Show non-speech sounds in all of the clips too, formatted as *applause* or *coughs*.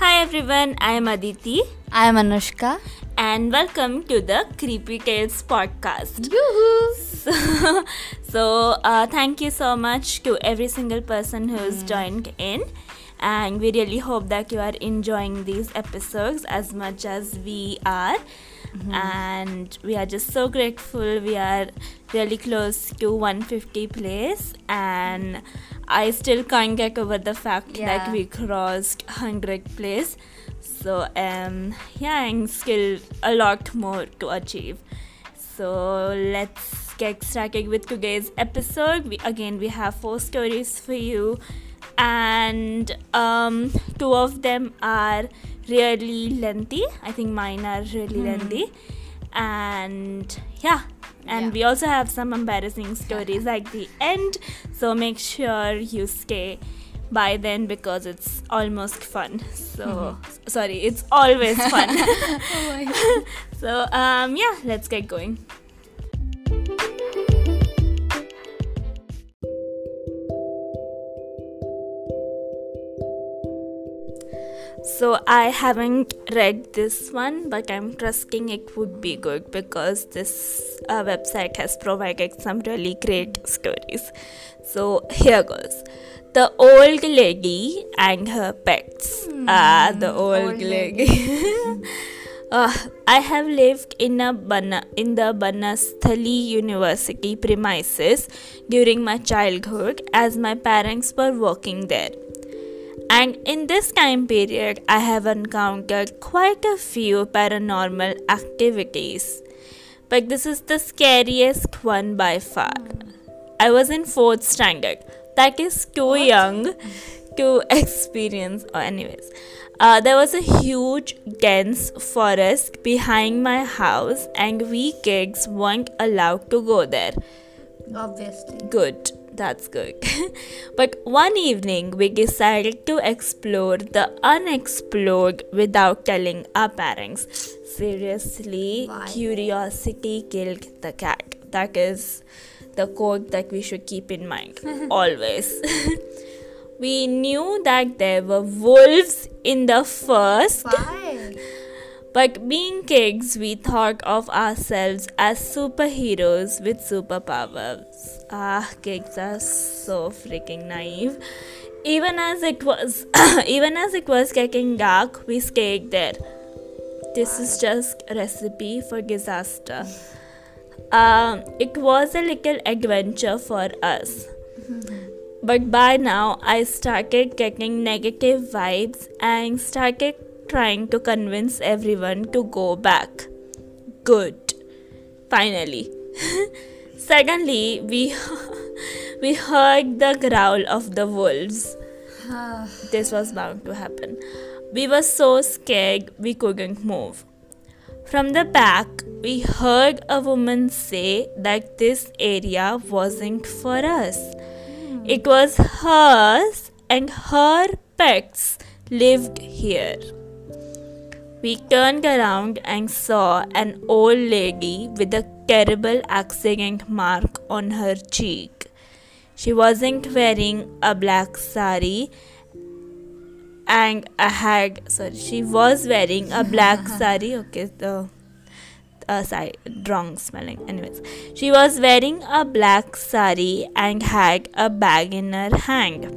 Hi everyone, I am Aditi I am Anushka. and welcome to the Creepy Tales podcast. Yoo-hoo! So, *laughs* so uh, thank you so much to every single person who's joined in. And we really hope that you are enjoying these episodes as much as we are. And we are just so grateful. We are really close to 150 place, and I still can't get over the fact that we crossed 100 place. So um yeah, and still a lot more to achieve. So let's get started with today's episode. We again we have four stories for you, and um, two of them are really lengthy. I think mine are really lengthy, and yeah. And Yeah. we also have some embarrassing stories at the end, so make sure you stay by then because it's almost fun. So, sorry, it's always fun. *laughs* *laughs* so, um, yeah, let's get going. So I haven't read this one, but I'm trusting it would be good because this uh, website has provided some really great stories. So here goes. The old lady and her pets. ah, the old, old lady. Uh, *laughs* I have lived in a Bana, in the Banasthali University premises during my childhood as my parents were working there. And in this time period, I have encountered quite a few paranormal activities. But this is the scariest one by far. I was in fourth standard. That is too young to *laughs* experience. Oh, anyways, uh, there was a huge, dense forest behind my house, and we kids weren't allowed to go there. Obviously. Good, that's good. *laughs* but one evening, we decided to explore the unexplored without telling our parents. Seriously, Why? curiosity killed the cat. That is the quote that we should keep in mind *laughs* always. *laughs* we knew that there were wolves in the first Why? But being kids, we thought of ourselves as superheroes with superpowers. Ah, kids are so freaking naive. Even as it was, *coughs* even as it was getting dark, we stayed there. This is just a recipe for disaster. Um, it was a little adventure for us. But by now, I started getting negative vibes and started trying to convince everyone to go back. Good. Finally. *laughs* Suddenly, we *laughs* we heard the growl of the wolves. *sighs* This was bound to happen. We were so scared we couldn't move. From the back, we heard a woman say that this area wasn't for us. Hmm. It was hers and her pets lived here. We turned around and saw an old lady with a terrible accident mark on her cheek. She wasn't wearing a black sari and I had sorry she was wearing a black *laughs* sari okay the uh, sorry wrong spelling anyways. She was wearing a black sari and had a bag in her hand.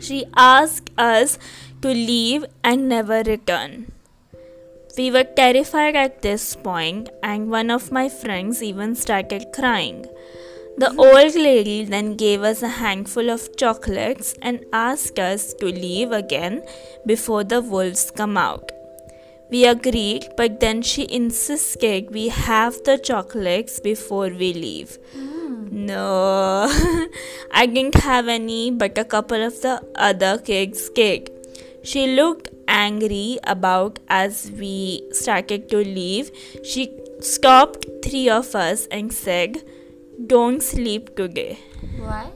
She asked us to leave and never return we were terrified at this point and one of my friends even started crying the old lady then gave us a handful of chocolates and asked us to leave again before the wolves come out. We agreed, but then she insisted we have the chocolates before we leave. Hmm. No, *laughs* I didn't have any, but a couple of the other kids did. She looked angry about as we started to leave. She stopped three of us and said, Don't sleep today. Why?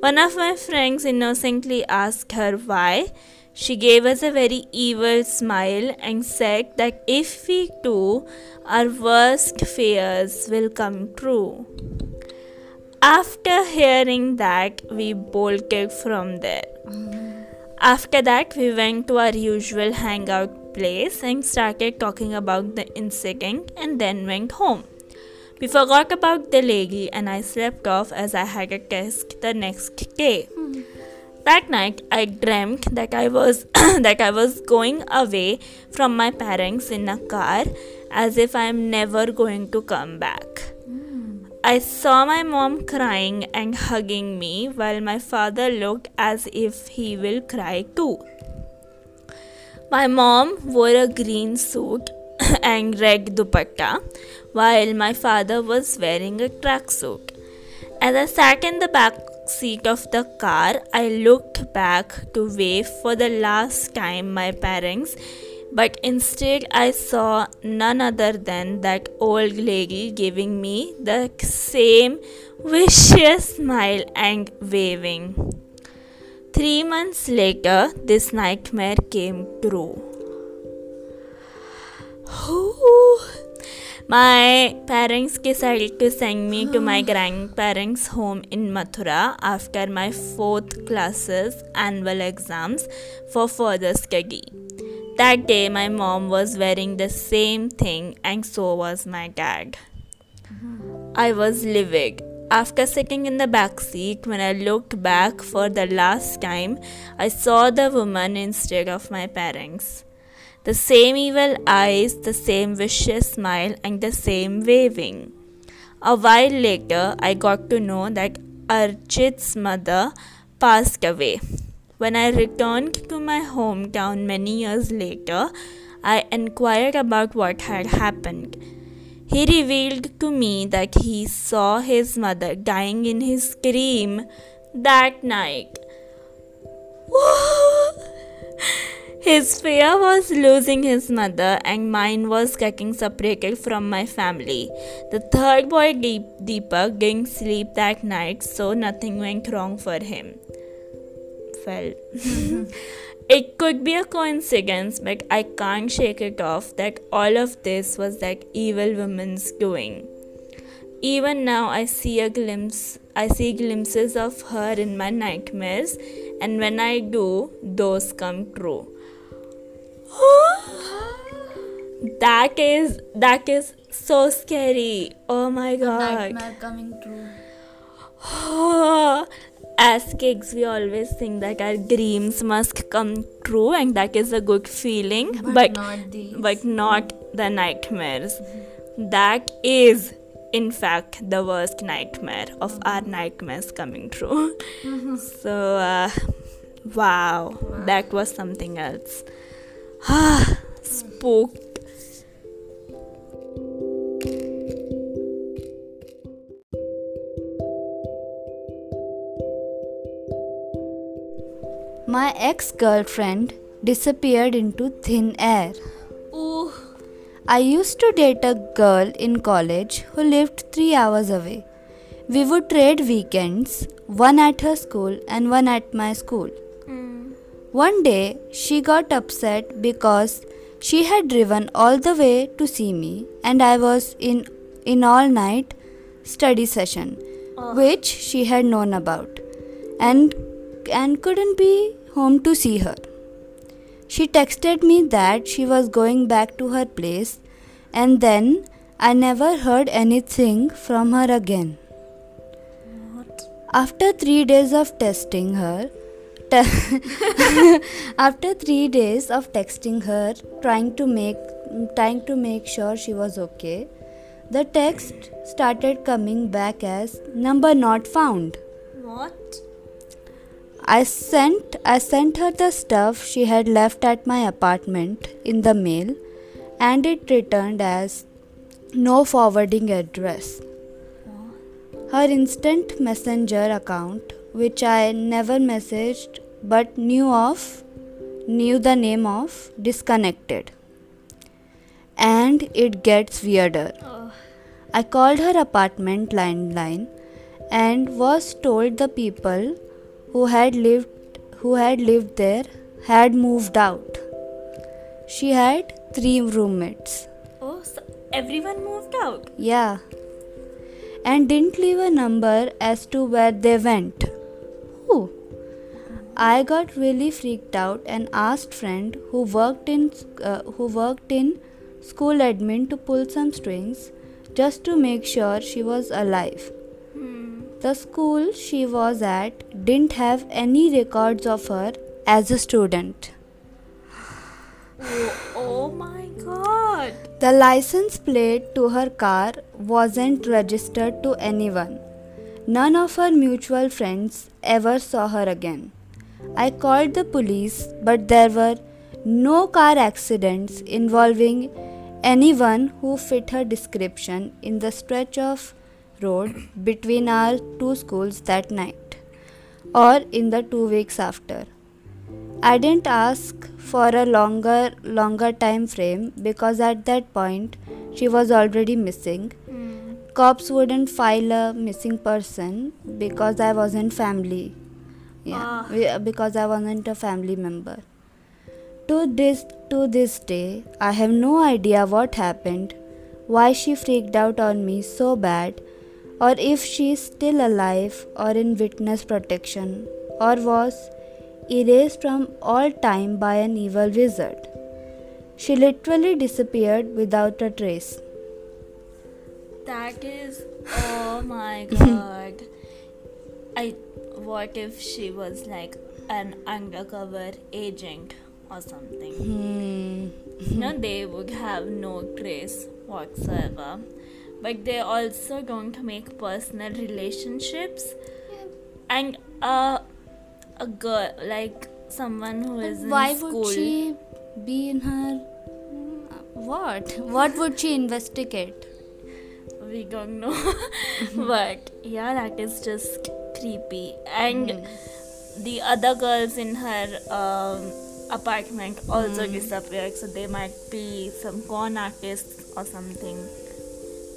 One of my friends innocently asked her why. She gave us a very evil smile and said that if we do, our worst fears will come true. After hearing that, we bolted from there. Mm. After that, we went to our usual hangout place and started talking about the incident and then went home. We forgot about the lady and I slept off as I had a test the next day. That night I dreamt that I was *coughs* that I was going away from my parents in a car as if I am never going to come back. I saw my mom crying and hugging me while my father looked as if he will cry too. My mom wore a green suit *coughs* and red dupatta while my father was wearing a tracksuit. As I sat in the back seat of the car, I looked back to wave for the last time my parents, but instead I saw none other than that old lady giving me the same vicious smile and waving. Three months later, this nightmare came true. My parents decided to send me to my *sighs* grandparents' home in Mathura after my fourth class's annual exams for further study. That day, my mom was wearing the same thing, and so was my dad. I was livid. After sitting in the back seat, when I looked back for the last time, I saw the woman instead of my parents. The same evil eyes, the same vicious smile, and the same waving. A while later, I got to know that Archit's mother passed away. When I returned to my hometown many years later, I inquired about what had happened. He revealed to me that he saw his mother dying in his scream that night. *laughs* His fear was losing his mother, and mine was getting separated from my family. The third boy, Deep- Deepak, didn't sleep that night, so nothing went wrong for him. Well, mm-hmm. *laughs* it could be a coincidence, but I can't shake it off that all of this was that evil woman's doing. Even now, I see a glimpse. I see glimpses of her in my nightmares, and when I do, those come true. *gasps* that is that is so scary. Oh my god. Nightmare coming true. *gasps* *gasps* As kids, we always think that our dreams must come true, and that is a good feeling. But, But not but not the nightmares. That is, in fact, the worst nightmare of our nightmares coming true. *laughs* so, uh, wow, that was something else. *sighs* Spook. My ex girlfriend disappeared into thin air. Ooh. I used to date a girl in college who lived three hours away. We would trade weekends, one at her school and one at my school. Hmm. One day, she got upset because she had driven all the way to see me and I was in in all night study session oh. which she had known about and and couldn't be home to see her. She texted me that she was going back to her place and then I never heard anything from her again. What? After 3 days of testing her, te- *laughs* after 3 days of texting her trying to make trying to make sure she was okay, the text started coming back as number not found. What? I sent I sent her the stuff she had left at my apartment in the mail and it returned as no forwarding address. Her instant messenger account which I never messaged but knew of knew the name of disconnected. And it gets weirder. I called her apartment landline and was told the people who had lived who had lived there had moved out. She had three roommates. Oh, so everyone moved out. Yeah. And didn't leave a number as to where they went. Who? I got really freaked out and asked friend who worked in uh, who worked in school admin to pull some strings just to make sure she was alive. The school she was at didn't have any records of her as a student. Oh, oh my god. The license plate to her car wasn't registered to anyone. None of her mutual friends ever saw her again. I called the police, but there were no car accidents involving anyone who fit her description in the stretch of road between our two schools that night or in the two weeks after. I didn't ask for a longer longer time frame because at that point she was already missing. Hmm. Cops wouldn't file a missing person because I wasn't family. Yeah, Ah. because I wasn't a family member. To this to this day, I have no idea what happened, why she freaked out on me so bad, or if she's still alive or in witness protection, or was erased from all time by an evil wizard. She literally disappeared without a trace. That is oh my *laughs* god. I what if she was like an undercover agent or something? Hmm. You know, they would have no trace whatsoever. But they're also going to make personal relationships and uh, a girl like someone who is in Why school. would she be in her? What? What would she investigate? we don't know *laughs* but yeah that is just creepy and the other girls in her um, apartment also disappeared so they might be some con artists or something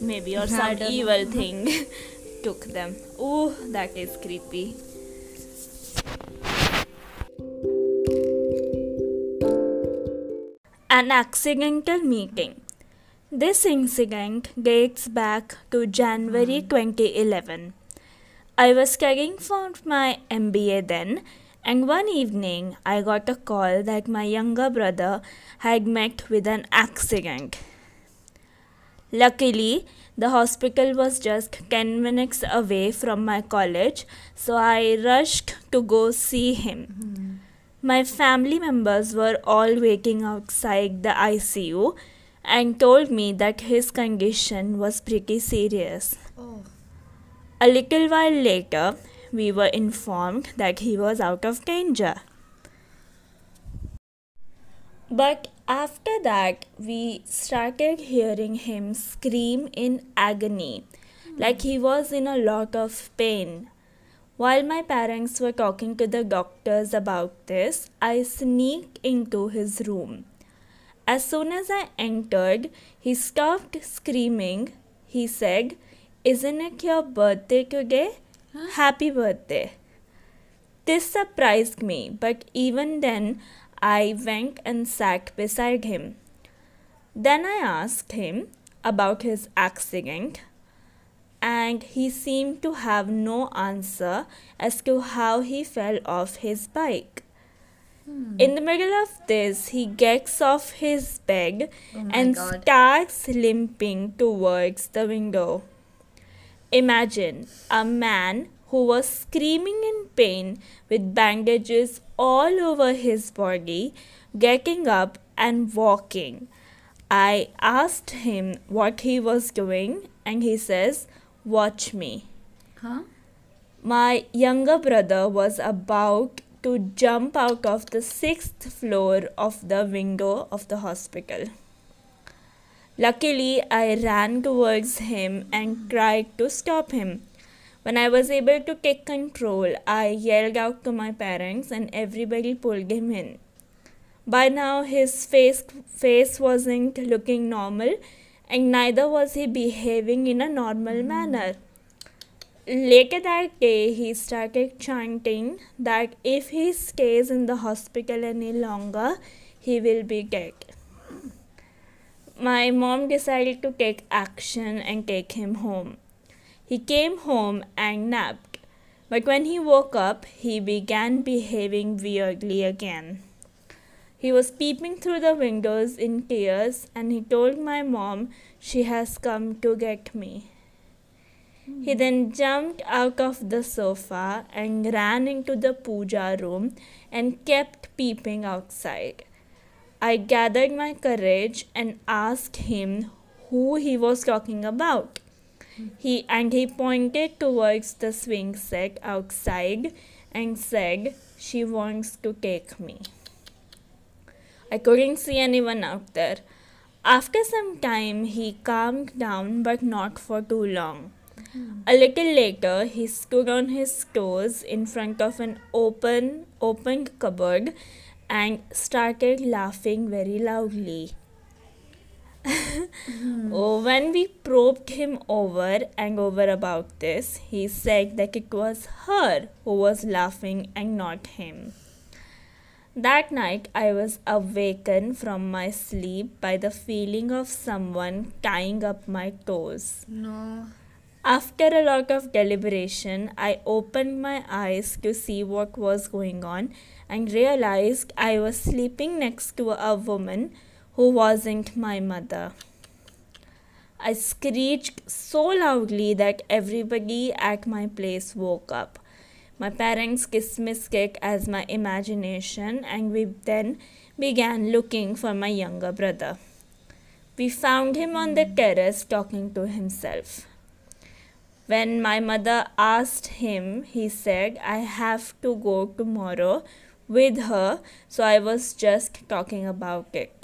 maybe or some evil *laughs* thing *laughs* took them. Oh that is creepy. An accidental meeting. This incident dates back to January 2011. I was studying for my MBA then, and one evening I got a call that my younger brother had met with an accident. Luckily, the hospital was just 10 minutes away from my college, so I rushed to go see him. My family members were all waiting outside the ICU and told me that his condition was pretty serious. Oh. A little while later, we were informed that he was out of danger. But after that, we started hearing him scream in agony, like he was in a lot of pain. While my parents were talking to the doctors about this, I sneaked into his room. As soon as I entered, he stopped screaming. He said, Isn't it your birthday today? Happy birthday. This surprised me, but even then, I went and sat beside him. Then I asked him about his accident, and he seemed to have no answer as to how he fell off his bike. Hmm. In the middle of this, he gets off his bed Oh and God. starts limping towards the window. Imagine a man who was screaming in pain with bandages all over his body getting up and walking. I asked him what he was doing, and he says, Watch me. Huh? My younger brother was about to jump out of the sixth floor of the window of the hospital. Luckily, I ran towards him and tried to stop him. When I was able to take control, I yelled out to my parents and everybody pulled him in. By now, his face, face wasn't looking normal, and neither was he behaving in a normal manner. Later that day, he started chanting that if he stays in the hospital any longer, he will be dead. My mom decided to take action and take him home. He came home and napped. But when he woke up, he began behaving weirdly again. He was peeping through the windows in tears and he told my mom she has come to get me. He then jumped out of the sofa and ran into the puja room and kept peeping outside. I gathered my courage and asked him who he was talking about. He and he pointed towards the swing set outside and said, She wants to take me. I couldn't see anyone out there. After some time, he calmed down, but not for too long. A little later, he stood on his toes in front of an open, opened cupboard and started laughing very loudly. *laughs* oh, when we probed him over and over about this, he said that it was her who was laughing and not him. That night, I was awakened from my sleep by the feeling of someone tying up my toes. No. After a lot of deliberation, I opened my eyes to see what was going on and realized I was sleeping next to a woman who wasn't my mother. I screeched so loudly that everybody at my place woke up. My parents kissed dismissed it as my imagination, and we then began looking for my younger brother. We found him on the terrace talking to himself. When my mother asked him, he said, I have to go tomorrow with her, so I was just talking about it.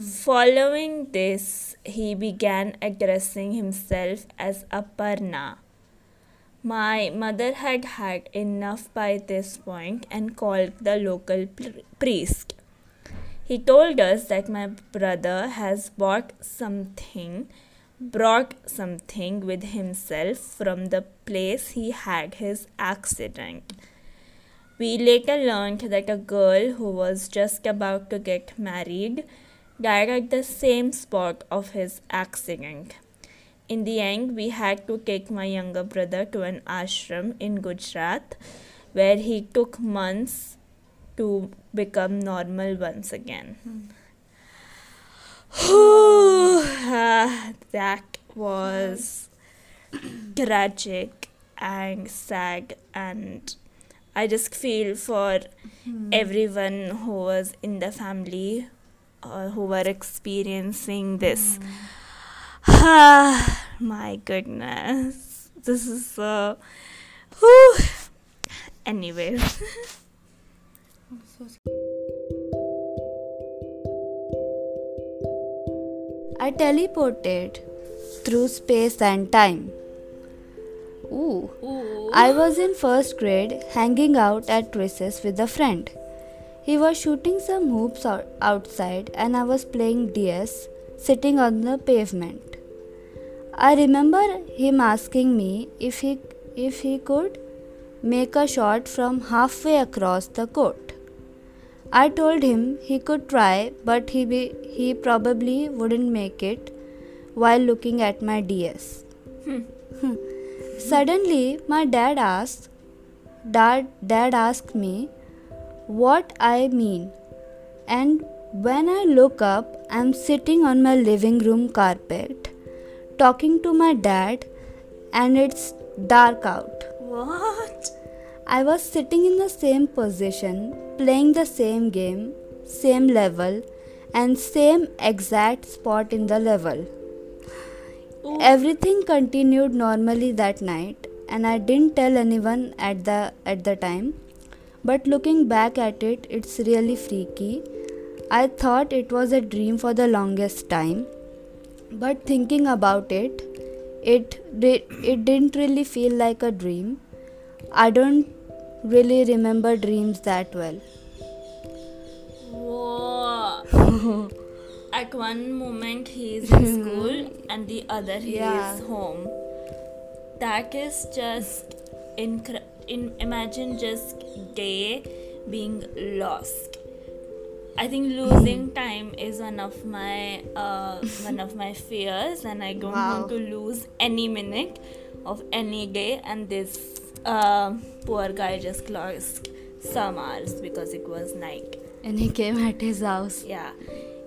Following this, he began addressing himself as Aparna. My mother had had enough by this point and called the local pr- priest. He told us that my brother has bought something, brought something with himself from the place he had his accident. We later learned that a girl who was just about to get married died at the same spot of his accident. In the end, we had to take my younger brother to an ashram in Gujarat where he took months to become normal once again. Ah, that was tragic and sad and I just feel for everyone who was in the family uh, who were experiencing this. Ah, *sighs* my goodness. This is so. Whew. Anyways. *laughs* I teleported through space and time. Ooh. I was in first grade hanging out at recess with a friend. He was shooting some hoops out- outside and I was playing DS sitting on the pavement. I remember him asking me if he if he could make a shot from halfway across the court. I told him he could try, but he, be, he probably wouldn't make it while looking at my DS. Hmm. *laughs* Suddenly, my dad asked, Dad, dad asked me what I mean. And when I look up, I'm sitting on my living room carpet talking to my dad, and it's dark out. What? I was sitting in the same position, playing the same game, same level, and same exact spot in the level. Ooh. Everything continued normally that night, and I didn't tell anyone at the at the time. But looking back at it, it's really freaky. I thought it was a dream for the longest time, but thinking about it, it it didn't really feel like a dream. I don't really remember dreams that well. Whoa. *laughs* At one moment he's in *laughs* school and the other he Yeah. is home. That is just incre- in imagine just day being lost. I think losing time is one of my uh, one of my *laughs* fears, and I don't Wow. want to lose any minute of any day. And this uh, poor guy just lost some hours because it was night. And he came at his house. Yeah,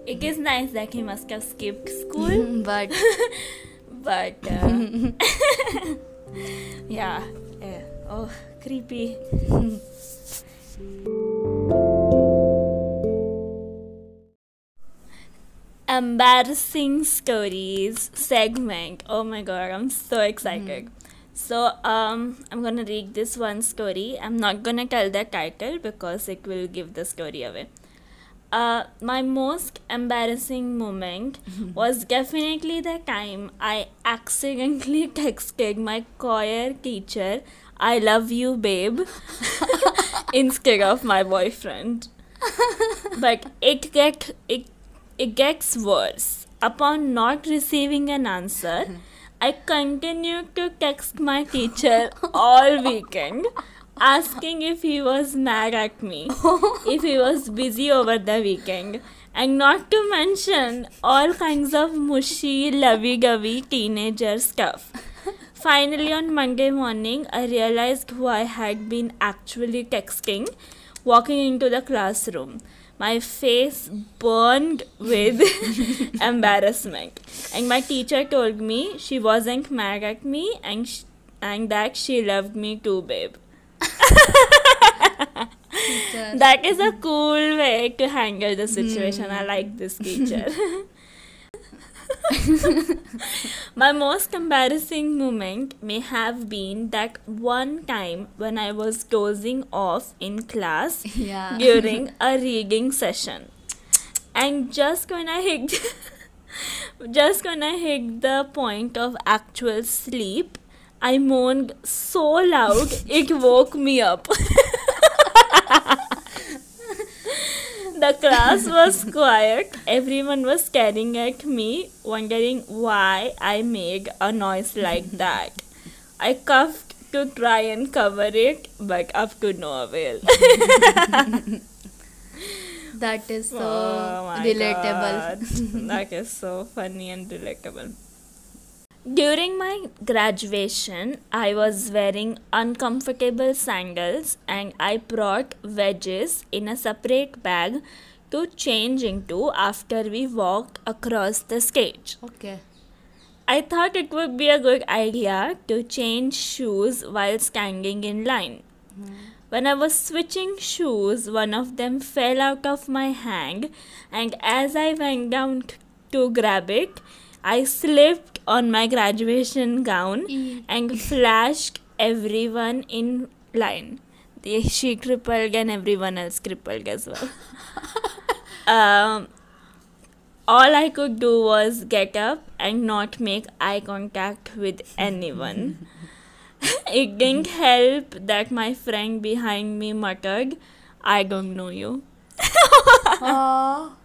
it is nice that he must have skipped school, *laughs* but *laughs* but uh, yeah, yeah. Oh, creepy. *laughs* Embarrassing stories segment. Oh my god, I'm so excited. So um I'm gonna read this one story. I'm not gonna tell the title because it will give the story away. Uh, my most embarrassing moment *laughs* was definitely the time I accidentally *laughs* texted my choir teacher, I love you, babe, *laughs* instead of my boyfriend. But it, get, it, it gets worse. Upon not receiving an answer, *laughs* I continued to text my teacher all weekend asking if he was mad at me, *laughs* if he was busy over the weekend, and not to mention all kinds of mushy, lovey dovey teenager stuff. Finally, on Monday morning, I realized who I had been actually texting walking into the classroom. My face burned with *laughs* embarrassment, and my teacher told me she wasn't mad at me and, sh- and that she loved me too, babe. *laughs* That is a cool way to handle the situation. I like this teacher. *laughs* My most embarrassing moment may have been that one time when I was dozing off in class yeah. *laughs* during a reading session. And just when I hit *laughs* just when I hit the point of actual sleep, I moaned so loud it woke me up. *laughs* the class was quiet. Everyone was staring at me, wondering why I made a noise like that. I coughed to try and cover it, but up to no avail. That is so Oh relatable. That is so funny and relatable. During my graduation, I was wearing uncomfortable sandals and I brought wedges in a separate bag to change into after we walked across the stage. Okay. I thought it would be a good idea to change shoes while standing in line. Mm-hmm. When I was switching shoes, one of them fell out of my hand, and as I went down t- to grab it, I slipped on my graduation gown and flashed everyone in line. The, she crippled and everyone else crippled as well. *laughs* um, all I could do was get up and not make eye contact with anyone. *laughs* it didn't help that my friend behind me muttered, I don't know you. *laughs*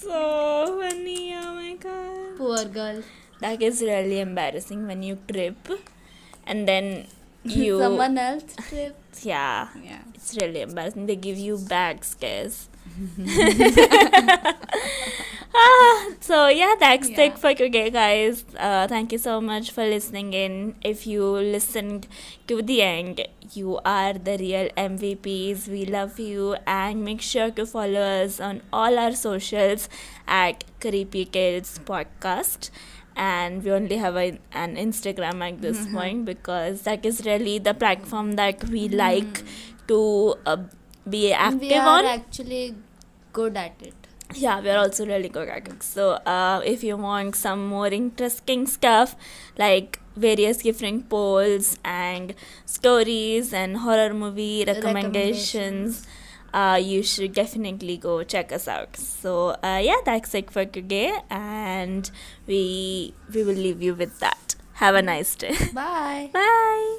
So funny, oh my god. poor girl. That is really embarrassing when you trip and then *laughs* you. Someone else trip. Yeah, Yeah. it's really embarrassing. They give you bad scares. *laughs* *laughs* Ah, *laughs* so yeah that's Yeah. it for today guys. Uh, thank you so much for listening in. If you listened to the end you are the real mvps we love you. And make sure to follow us on all our socials at creepy kids podcast. And we only have a, an instagram at this point because that is really the platform that we like to uh, be active we are on. actually good at it. Yeah we're also really good at it so uh, if you want some more interesting stuff like various different polls and stories and horror movie recommendations. uh, you should definitely go check us out. So uh, yeah that's it for today and we we will leave you with that. Have a nice day. Bye. *laughs* bye